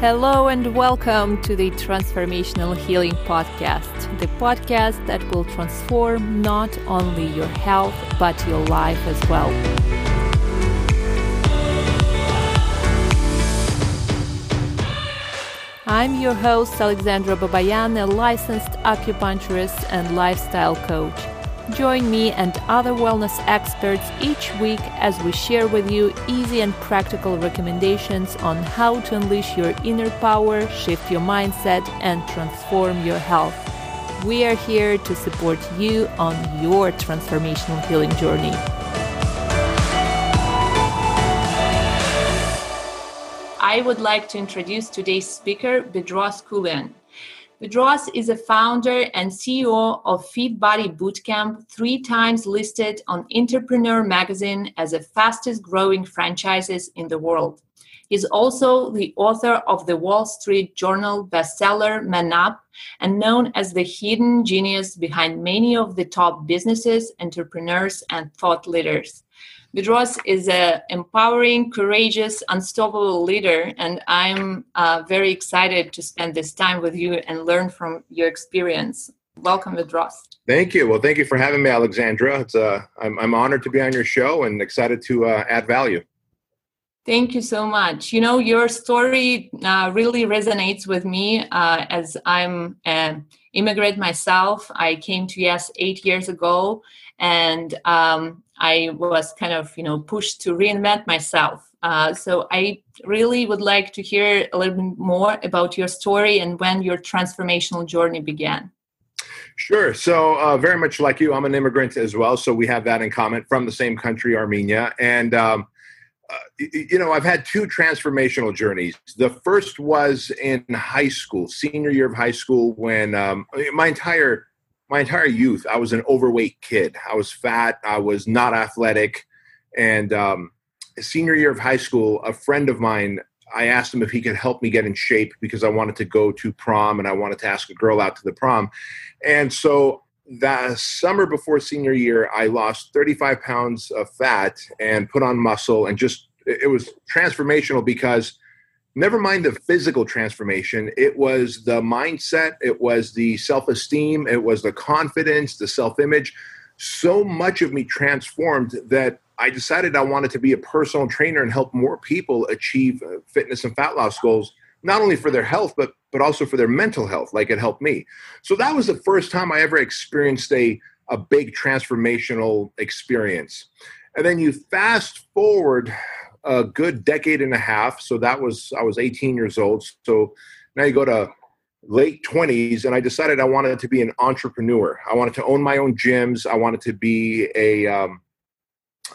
Hello and welcome to the Transformational Healing Podcast, the podcast that will transform not only your health but your life as well. I'm your host, Alexandra Babayan, a licensed acupuncturist and lifestyle coach. Join me and other wellness experts each week as we share with you easy and practical recommendations on how to unleash your inner power, shift your mindset, and transform your health. We are here to support you on your transformational healing journey. I would like to introduce today's speaker, Bedros Keuilian. Bedros is a founder and CEO of Fit Body Bootcamp, three times listed on Entrepreneur magazine as the fastest growing franchises in the world. He's also the author of the Wall Street Journal bestseller Man Up and known as the hidden genius behind many of the top businesses, entrepreneurs, and thought leaders. Bedros is an empowering, courageous, unstoppable leader, and I'm uh, very excited to spend this time with you and learn from your experience. Welcome, Bedros. Thank you. Well, thank you for having me, Alexandra. It's uh, I'm, I'm honored to be on your show and excited to uh, add value. Thank you so much. You know, your story uh, really resonates with me uh, as I'm an immigrant myself. I came to US eight years ago, and um, I was kind of, you know, pushed to reinvent myself. Uh, so I really would like to hear a little bit more about your story and when your transformational journey began. Sure. So, uh, very much like you, I'm an immigrant as well. So, we have that in common from the same country, Armenia. And, um, uh, you know, I've had two transformational journeys. The first was in high school, senior year of high school, when um, my entire my entire youth, I was an overweight kid. I was fat. I was not athletic. And um, senior year of high school, a friend of mine, I asked him if he could help me get in shape because I wanted to go to prom and I wanted to ask a girl out to the prom. And so that summer before senior year, I lost 35 pounds of fat and put on muscle and just, it was transformational because never mind the physical transformation. It was the mindset. It was the self-esteem. It was the confidence the self-image. So much of me transformed that i decided i wanted to be a personal trainer and help more people achieve uh, fitness and fat loss goals not only for their health but but also for their mental health like it helped me. So that was the first time i ever experienced a a big transformational experience. And then you fast forward a good decade and a half. So that was I was 18 years old. So now you go to late 20s and i decided i wanted to be an entrepreneur. I wanted to own my own gyms. I wanted to be a, um,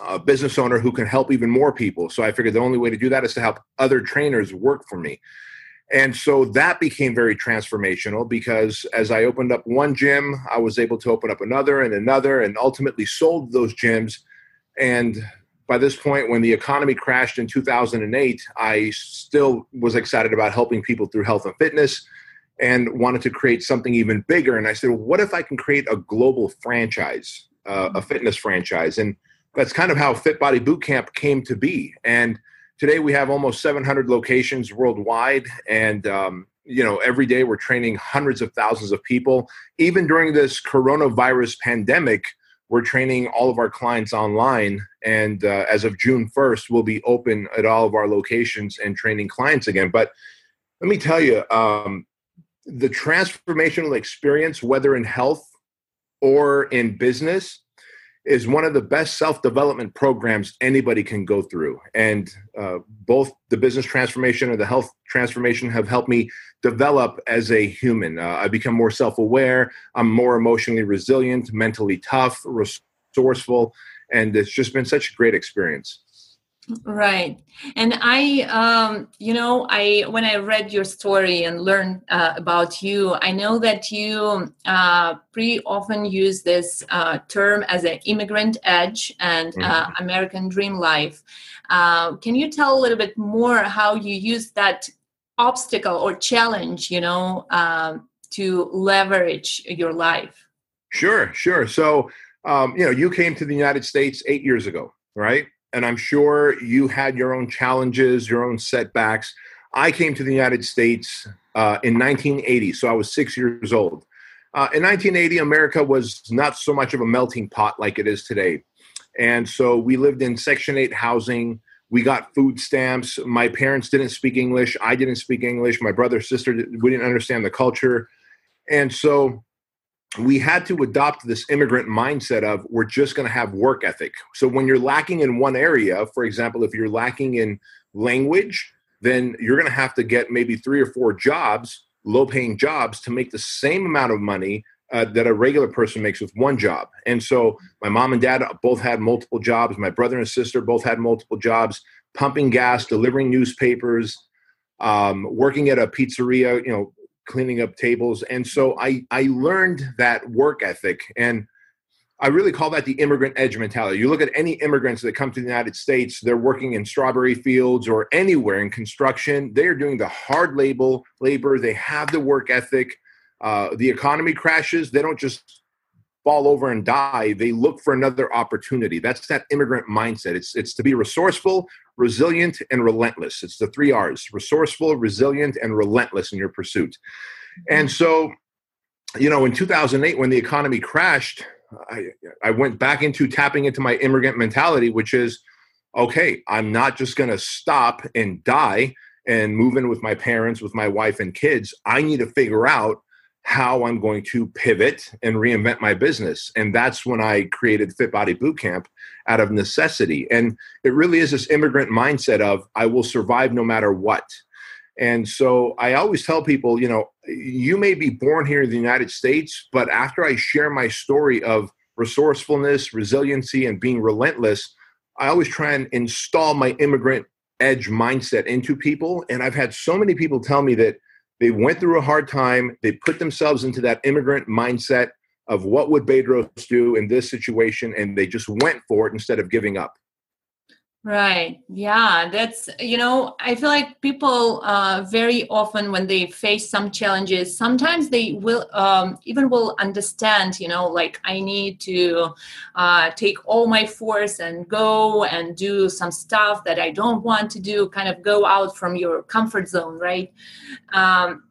a business owner who can help even more people. So i figured the only way to do that is to help other trainers work for me. And so that became very transformational because as i opened up one gym i was able to open up another and another and ultimately sold those gyms. And by this point, when the economy crashed in 2008, I still was excited about helping people through health and fitness and wanted to create something even bigger. And I said, well, what if I can create a global franchise, uh, a fitness franchise? And that's kind of how Fit Body Bootcamp came to be. And today we have almost 700 locations worldwide. And, um, you know, every day we're training hundreds of thousands of people. Even during this coronavirus pandemic, we're training all of our clients online and uh, as of june 1st we'll be open at all of our locations and training clients again. But let me tell you um, the transformational experience whether in health or in business is one of the best self-development programs anybody can go through. And uh, both the business transformation and the health transformation have helped me develop as a human. Uh, i become more self-aware. I'm more emotionally resilient mentally tough resourceful and it's just been such a great experience right. And i um you know i when i read your story and learned uh, about you i know that you uh pretty often use this uh, term as an immigrant edge and uh, mm-hmm. american dream life. Uh, can you tell a little bit more how you use that obstacle or challenge you know um, to leverage your life? Sure sure. So um, you know you came to the united states eight years ago right and I'm sure you had your own challenges, your own setbacks. I came to the United States uh, in 1980, so I was six years old. Uh, in 1980, America was not so much of a melting pot like it is today. And so we lived in Section 8 housing. We got food stamps. My parents didn't speak English. I didn't speak English. My brother, sister, we didn't understand the culture. And so we had to adopt this immigrant mindset of we're just going to have work ethic. So when you're lacking in one area, for example, if you're lacking in language, then you're going to have to get maybe three or four jobs, low paying jobs, to make the same amount of money uh, that a regular person makes with one job. And so my mom and dad both had multiple jobs. My brother and sister both had multiple jobs, pumping gas, delivering newspapers, um, working at a pizzeria, you know, cleaning up tables. And so I, I learned that work ethic. And I really call that the immigrant edge mentality. You look at any immigrants that come to the United States, they're working in strawberry fields or anywhere in construction. They are doing the hard labor, labor. They have the work ethic. Uh, the economy crashes, they don't just fall over and die. They look for another opportunity. That's that immigrant mindset. It's it's to be resourceful, resilient, and relentless. It's the three R's: resourceful, resilient, and relentless in your pursuit. And so, you know, in 2008, when the economy crashed, I, I went back into tapping into my immigrant mentality, which is, okay, I'm not just going to stop and die and move in with my parents, with my wife and kids. I need to figure out how I'm going to pivot and reinvent my business. And that's when I created Fit Body Bootcamp out of necessity. And it really is this immigrant mindset of I will survive no matter what. And so I always tell people, you know, you may be born here in the United States, but after I share my story of resourcefulness, resiliency, and being relentless, I always try and install my immigrant edge mindset into people. And I've had so many people tell me that they went through a hard time. They put themselves into that immigrant mindset of what would Bedros do in this situation, and they just went for it instead of giving up. Right. Yeah. That's, you know, I feel like people uh, very often when they face some challenges, sometimes they will um, even will understand, you know, like I need to uh, take all my force and go and do some stuff that I don't want to do, kind of go out from your comfort zone, right? Um,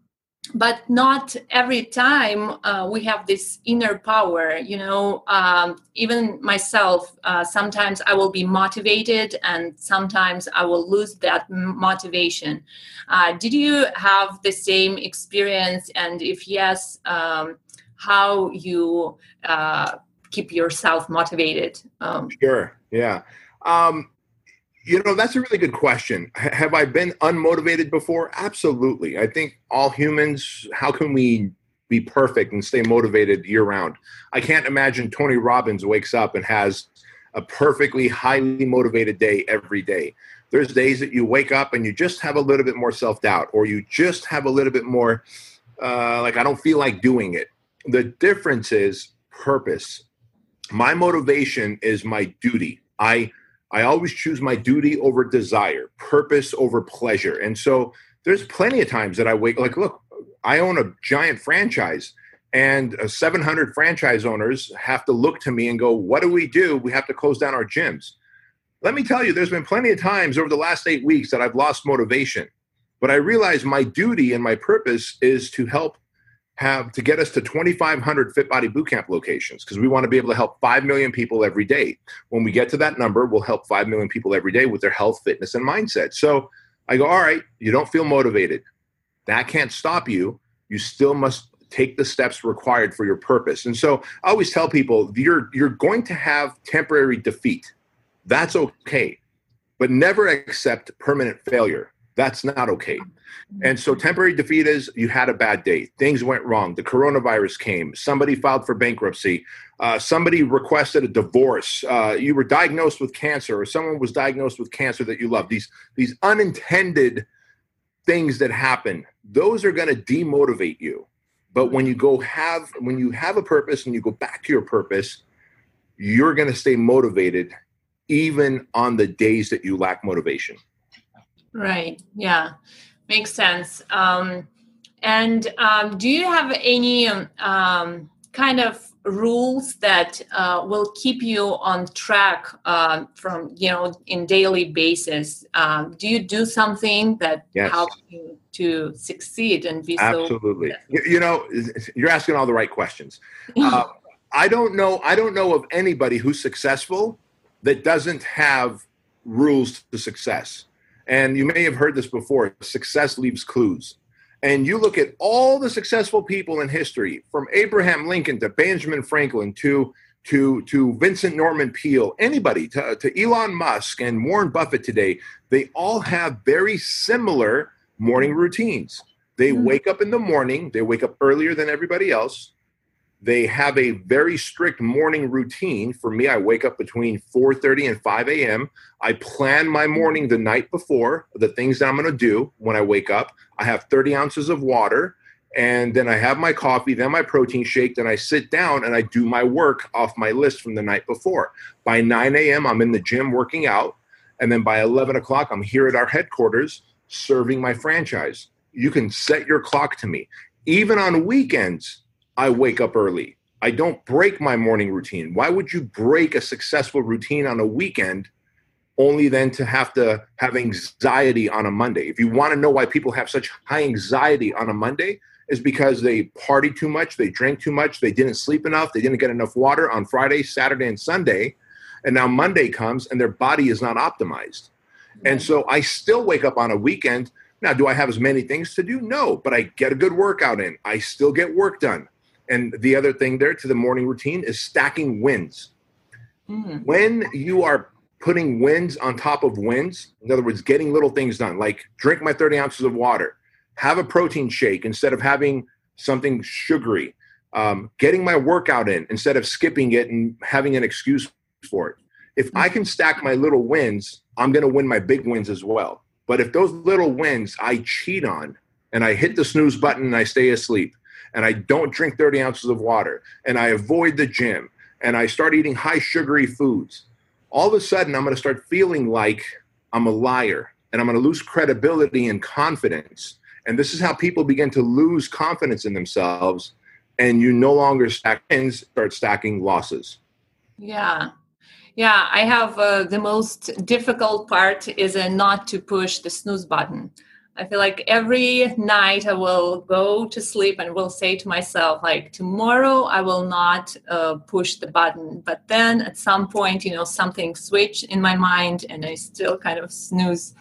but not every time uh, we have this inner power you know um, even myself uh, sometimes i will be motivated and sometimes i will lose that motivation. Uh, did you have the same experience? And if yes um, how you uh, keep yourself motivated? Um, sure yeah. Um, you know, that's a really good question. have I been unmotivated before? Absolutely. I think all humans, how can we be perfect and stay motivated year round? I can't imagine Tony Robbins wakes up and has a perfectly highly motivated day every day. There's days that you wake up and you just have a little bit more self doubt, or you just have a little bit more, uh, like, I don't feel like doing it. The difference is purpose. My motivation is my duty. I I always choose my duty over desire, purpose over pleasure. And so there's plenty of times that I wake like, look, I own a giant franchise and uh, 700 franchise owners have to look to me and go, what do we do? We have to close down our gyms. Let me tell you, there's been plenty of times over the last eight weeks that I've lost motivation. But I realize my duty and my purpose is to help have to get us to 2,500 Fit Body Bootcamp locations because we want to be able to help 5 million people every day. When we get to that number, we'll help 5 million people every day with their health, fitness, and mindset. So I go, all right, you don't feel motivated. That can't stop you. You still must take the steps required for your purpose. And so I always tell people you're you're going to have temporary defeat. That's okay. But never accept permanent failure. That's not okay. And so temporary defeat is you had a bad day. Things went wrong. The coronavirus came. Somebody filed for bankruptcy. Uh, somebody requested a divorce. Uh, you were diagnosed with cancer, or someone was diagnosed with cancer that you love. These these unintended things that happen. Those are going to demotivate you. But when you go have when you have a purpose and you go back to your purpose, you're going to stay motivated even on the days that you lack motivation. Right. Yeah. Makes sense. Um, and um, do you have any um, kind of rules that uh, will keep you on track uh, from you know in daily basis um, do you do something that yes. helps you to succeed and be absolutely so you, you know you're asking all the right questions uh, i don't know i don't know of anybody who's successful that doesn't have rules to success and you may have heard this before success leaves clues and you look at all the successful people in history, from Abraham Lincoln to Benjamin Franklin to to to Vincent Norman Peale, anybody to, to Elon Musk and Warren Buffett today, they all have very similar morning routines. They mm-hmm. wake up in the morning, they wake up earlier than everybody else. They have a very strict morning routine. For me, I wake up between 4:30 and 5 a.m. I plan my morning the night before, the things that I'm going to do when I wake up. I have 30 ounces of water, and then I have my coffee, then my protein shake. Then I sit down and I do my work off my list from the night before. By 9 a.m., I'm in the gym working out, and then by 11 o'clock, I'm here at our headquarters serving my franchise. You can set your clock to me. Even on weekends, I wake up early. I don't break my morning routine. Why would you break a successful routine on a weekend only then to have to have anxiety on a Monday? If you want to know why people have such high anxiety on a Monday, is because they party too much, they drank too much, they didn't sleep enough, they didn't get enough water on Friday, Saturday, and Sunday. And now Monday comes and their body is not optimized. And so I still wake up on a weekend. Now, do I have as many things to do? No, but I get a good workout in. I still get work done. And the other thing there to the morning routine is stacking wins. Mm. When you are putting wins on top of wins, in other words, getting little things done, like drink my 30 ounces of water, have a protein shake instead of having something sugary, um, getting my workout in instead of skipping it and having an excuse for it. If I can stack my little wins, I'm going to win my big wins as well. But if those little wins I cheat on and I hit the snooze button and I stay asleep, and I don't drink 30 ounces of water and I avoid the gym and I start eating high sugary foods, all of a sudden I'm going to start feeling like I'm a liar and I'm going to lose credibility and confidence. And this is how people begin to lose confidence in themselves and you no longer stack wins, start stacking losses. Yeah. Yeah, I have uh, the most difficult part is uh, not to push the snooze button. I feel like every night I will go to sleep and will say to myself, like, tomorrow I will not uh, push the button. But then at some point, you know, something switched in my mind and I still kind of snooze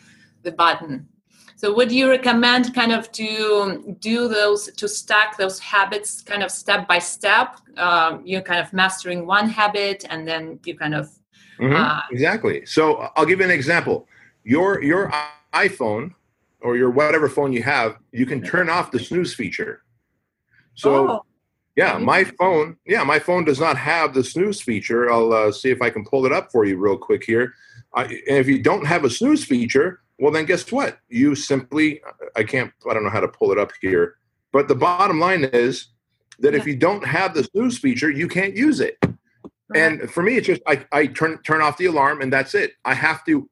the button. So, would you recommend kind of to do those, to stack those habits kind of step by step? Um, you're kind of mastering one habit and then you kind of. Mm-hmm. Uh, exactly. So, I'll give you an example. Your, your iPhone or your whatever phone you have, you can turn off the snooze feature. So, oh. yeah, my phone, yeah, my phone does not have the snooze feature. I'll uh, see if I can pull it up for you real quick here. and if you don't have a snooze feature, well, then guess what? You simply, I can't, I don't know how to pull it up here. But the bottom line is that yeah. if you don't have the snooze feature, you can't use it. And for me, it's just I, I turn turn off the alarm and that's it. I have to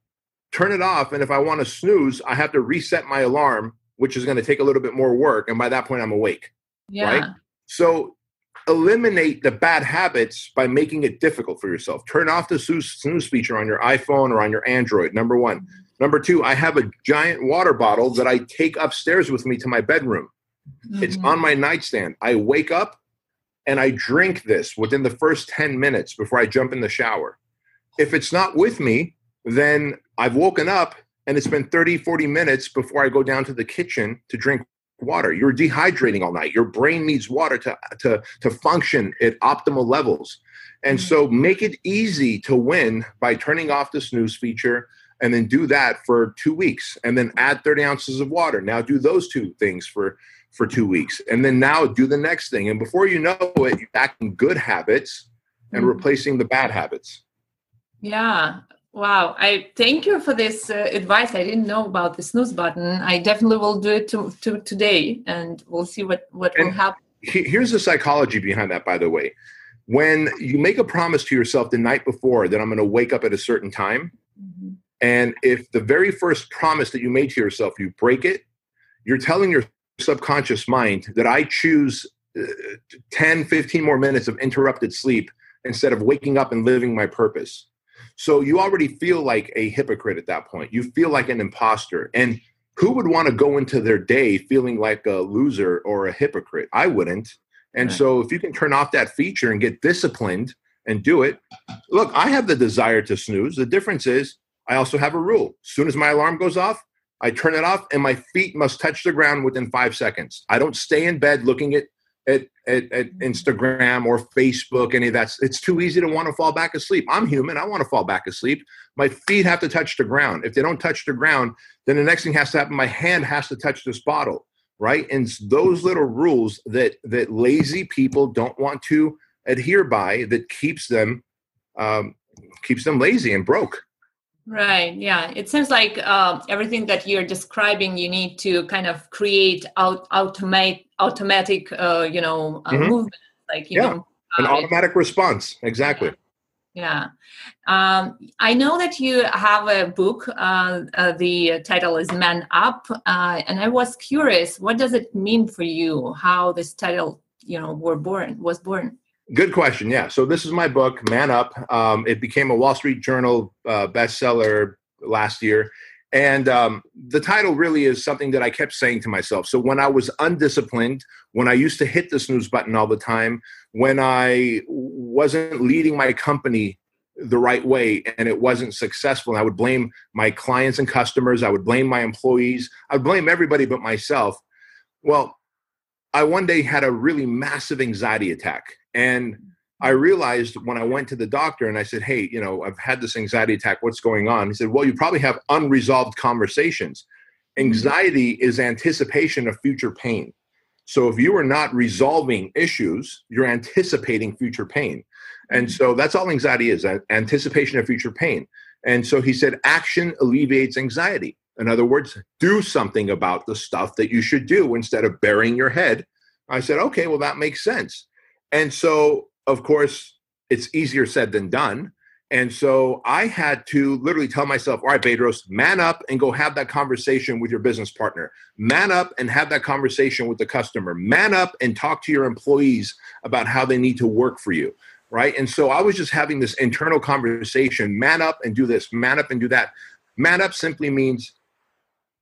turn it off. And if I want to snooze, I have to reset my alarm, which is going to take a little bit more work. And by that point, I'm awake. Yeah. Right. So eliminate the bad habits by making it difficult for yourself. Turn off the snooze feature on your iPhone or on your Android. Number one. Mm-hmm. Number two, I have a giant water bottle that I take upstairs with me to my bedroom. Mm-hmm. It's on my nightstand. I wake up and I drink this within the first 10 minutes before I jump in the shower. If it's not with me, then I've woken up and it's been 30, 40 minutes before I go down to the kitchen to drink water. You're dehydrating all night. Your brain needs water to, to, to function at optimal levels. And mm-hmm. so make it easy to win by turning off the snooze feature and then do that for two weeks and then add 30 ounces of water. Now do those two things for, for two weeks. And then now do the next thing. And before you know it, you're back in good habits and mm-hmm. replacing the bad habits. Yeah, Wow, I thank you for this uh, advice. I didn't know about the snooze button. I definitely will do it to, to today, and we'll see what what and will happen. Here's the psychology behind that, by the way. When you make a promise to yourself the night before that I'm going to wake up at a certain time, mm-hmm. and if the very first promise that you made to yourself you break it, you're telling your subconscious mind that I choose uh, 10, 15 more minutes of interrupted sleep instead of waking up and living my purpose. So you already feel like a hypocrite at that point. You feel like an imposter. And who would want to go into their day feeling like a loser or a hypocrite? I wouldn't. And right. so if you can turn off that feature and get disciplined and do it, look, I have the desire to snooze. The difference is I also have a rule. As soon as my alarm goes off, I turn it off and my feet must touch the ground within five seconds. I don't stay in bed looking at at, at, at Instagram or Facebook, any of that. It's too easy to want to fall back asleep. I'm human. I want to fall back asleep. My feet have to touch the ground. If they don't touch the ground, then the next thing has to happen. My hand has to touch this bottle, right? And those little rules that that lazy people don't want to adhere by that keeps them um, keeps them lazy and broke. Right. Yeah. It seems like uh, everything that you're describing, you need to kind of create out automate automatic, uh, you know, uh, mm-hmm. movement. Like you yeah. know, an uh, automatic response. Exactly. Yeah. Um, I know that you have a book. Uh, uh, the title is Man Up, and I was curious, what does it mean for you? How this title, you know, were born was born. Good question. Yeah. So this is my book, Man Up. Um, it became a Wall Street Journal uh, bestseller last year. And um, the title really is something that I kept saying to myself. So when I was undisciplined, when I used to hit the snooze button all the time, when I wasn't leading my company the right way and it wasn't successful, and I would blame my clients and customers, I would blame my employees, I would blame everybody but myself. Well, I one day had a really massive anxiety attack and I realized when I went to the doctor and I said, Hey, you know, I've had this anxiety attack. What's going on? He said, Well, you probably have unresolved conversations. Mm-hmm. Anxiety is anticipation of future pain. So if you are not resolving issues, you're anticipating future pain. And mm-hmm. so that's all anxiety is anticipation of future pain. And so he said, action alleviates anxiety. In other words, do something about the stuff that you should do instead of burying your head. I said, okay, well, that makes sense. And so, of course, it's easier said than done. And so I had to literally tell myself, all right, Bedros, man up and go have that conversation with your business partner. Man up and have that conversation with the customer. Man up and talk to your employees about how they need to work for you. Right. And so I was just having this internal conversation man up and do this, man up and do that. Man up simply means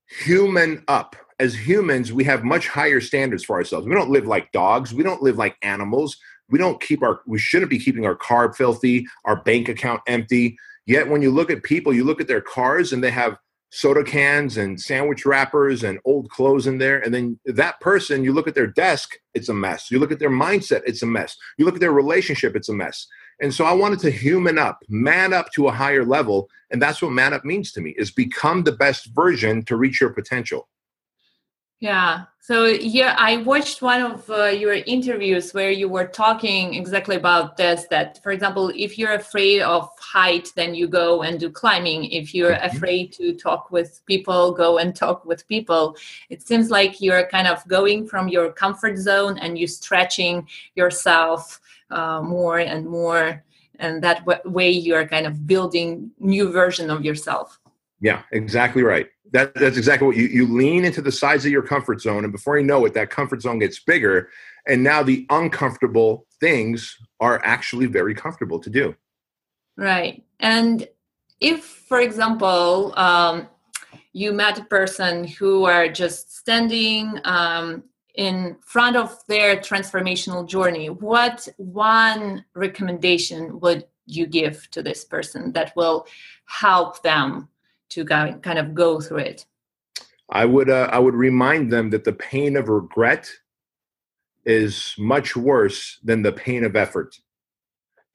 human up as humans, we have much higher standards for ourselves. We don't live like dogs. We don't live like animals. We don't keep our, we shouldn't be keeping our car filthy, our bank account empty. Yet when you look at people, you look at their cars and they have soda cans and sandwich wrappers and old clothes in there. And then that person, you look at their desk, it's a mess. You look at their mindset, it's a mess. You look at their relationship, it's a mess. And so I wanted to human up, man up to a higher level. And that's what man up means to me is become the best version to reach your potential. Yeah. So yeah, I watched one of uh, your interviews where you were talking exactly about this. That, for example, if you're afraid of height, then you go and do climbing. If you're mm-hmm. afraid to talk with people, go and talk with people. It seems like you're kind of going from your comfort zone and you're stretching yourself uh, more and more, and that w- way you're kind of building new version of yourself. Yeah, exactly right. That, that's exactly what you, you lean into the size of your comfort zone. And before you know it, that comfort zone gets bigger. And now the uncomfortable things are actually very comfortable to do. Right. And if, for example, um, you met a person who are just standing um, in front of their transformational journey, what one recommendation would you give to this person that will help them to kind of go through it? I would uh, I would remind them that the pain of regret is much worse than the pain of effort.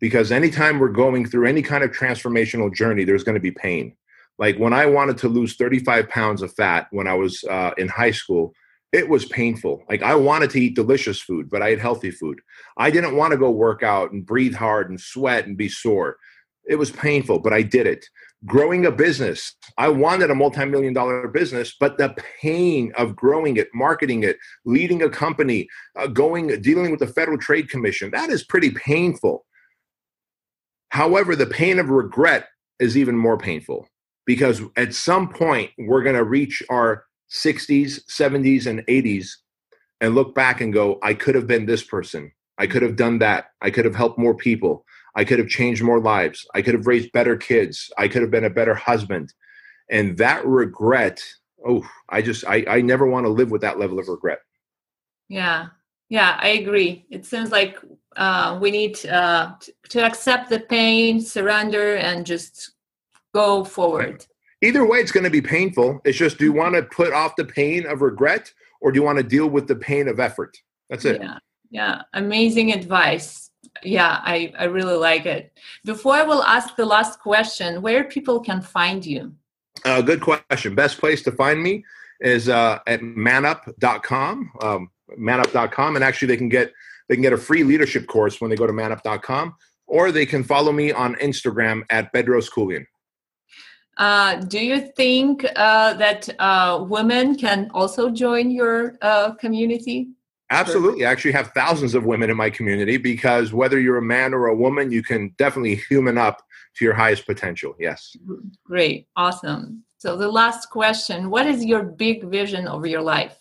Because anytime we're going through any kind of transformational journey, there's going to be pain. Like when I wanted to lose 35 pounds of fat when I was uh, in high school, it was painful. Like I wanted to eat delicious food, but I ate healthy food. I didn't want to go work out and breathe hard and sweat and be sore. It was painful, but I did it growing a business. I wanted a multi million dollar business, but the pain of growing it, marketing it, leading a company, uh, going, dealing with the Federal Trade Commission, that is pretty painful. However, the pain of regret is even more painful because at some point we're going to reach our 60s, 70s, and 80s and look back and go, I could have been this person. I could have done that. I could have helped more people. I could have changed more lives. I could have raised better kids. I could have been a better husband. And that regret, oh, I just, I, I never want to live with that level of regret. Yeah. Yeah, I agree. It seems like uh, we need uh, to accept the pain, surrender, and just go forward. Either way, it's going to be painful. It's just do you mm-hmm. want to put off the pain of regret or do you want to deal with the pain of effort? That's it. Yeah. Yeah. Amazing advice. Yeah, I, I really like it. Before I will ask the last question, where people can find you? Uh, good question. Best place to find me is uh, at manup.com, um, manup.com. And actually, they can get they can get a free leadership course when they go to manup.com, or they can follow me on Instagram at Bedros Keuilian. Uh, do you think uh, that uh, women can also join your uh, community? Absolutely. I actually have thousands of women in my community because whether you're a man or a woman, you can definitely human up to your highest potential. Yes. Great. Awesome. So, the last question What is your big vision of your life?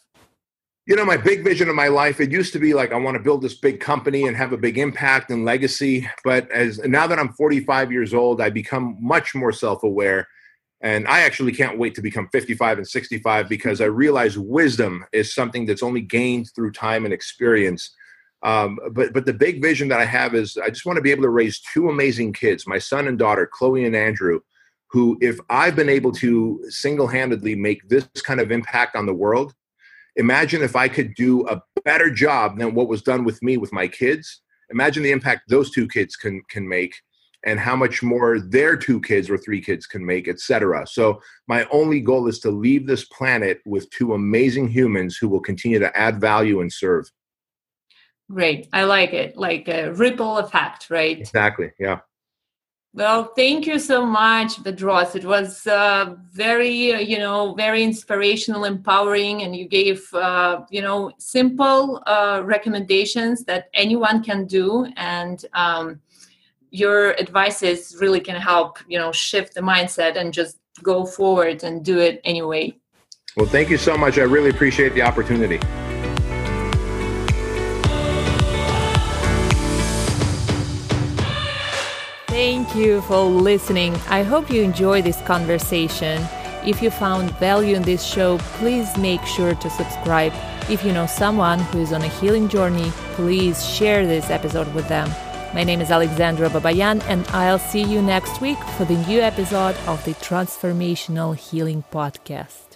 You know, my big vision of my life, it used to be like I want to build this big company and have a big impact and legacy. But as now that I'm 45 years old, I become much more self aware and I actually can't wait to become 55 and 65 because I realize wisdom is something that's only gained through time and experience. Um, but but the big vision that I have is I just want to be able to raise two amazing kids, my son and daughter, Chloe and Andrew, who if I've been able to single-handedly make this kind of impact on the world, imagine if I could do a better job than what was done with me with my kids. Imagine the impact those two kids can can make and how much more their two kids or three kids can make, etc. So my only goal is to leave this planet with two amazing humans who will continue to add value and serve. Great. I like it. Like a ripple effect, right? Exactly. Yeah. Well, thank you so much, Bedros. It was uh, very, uh, you know, very inspirational, empowering, and you gave, uh, you know, simple uh, recommendations that anyone can do. And um, your advices really can help you know shift the mindset and just go forward and do it anyway well thank you so much i really appreciate the opportunity Thank you for listening. I hope you enjoyed this conversation. If you found value in this show, please make sure to subscribe. If you know someone who is on a healing journey, please share this episode with them. My name is Alexandra Babayan, and I'll see you next week for the new episode of the Transformational Healing Podcast.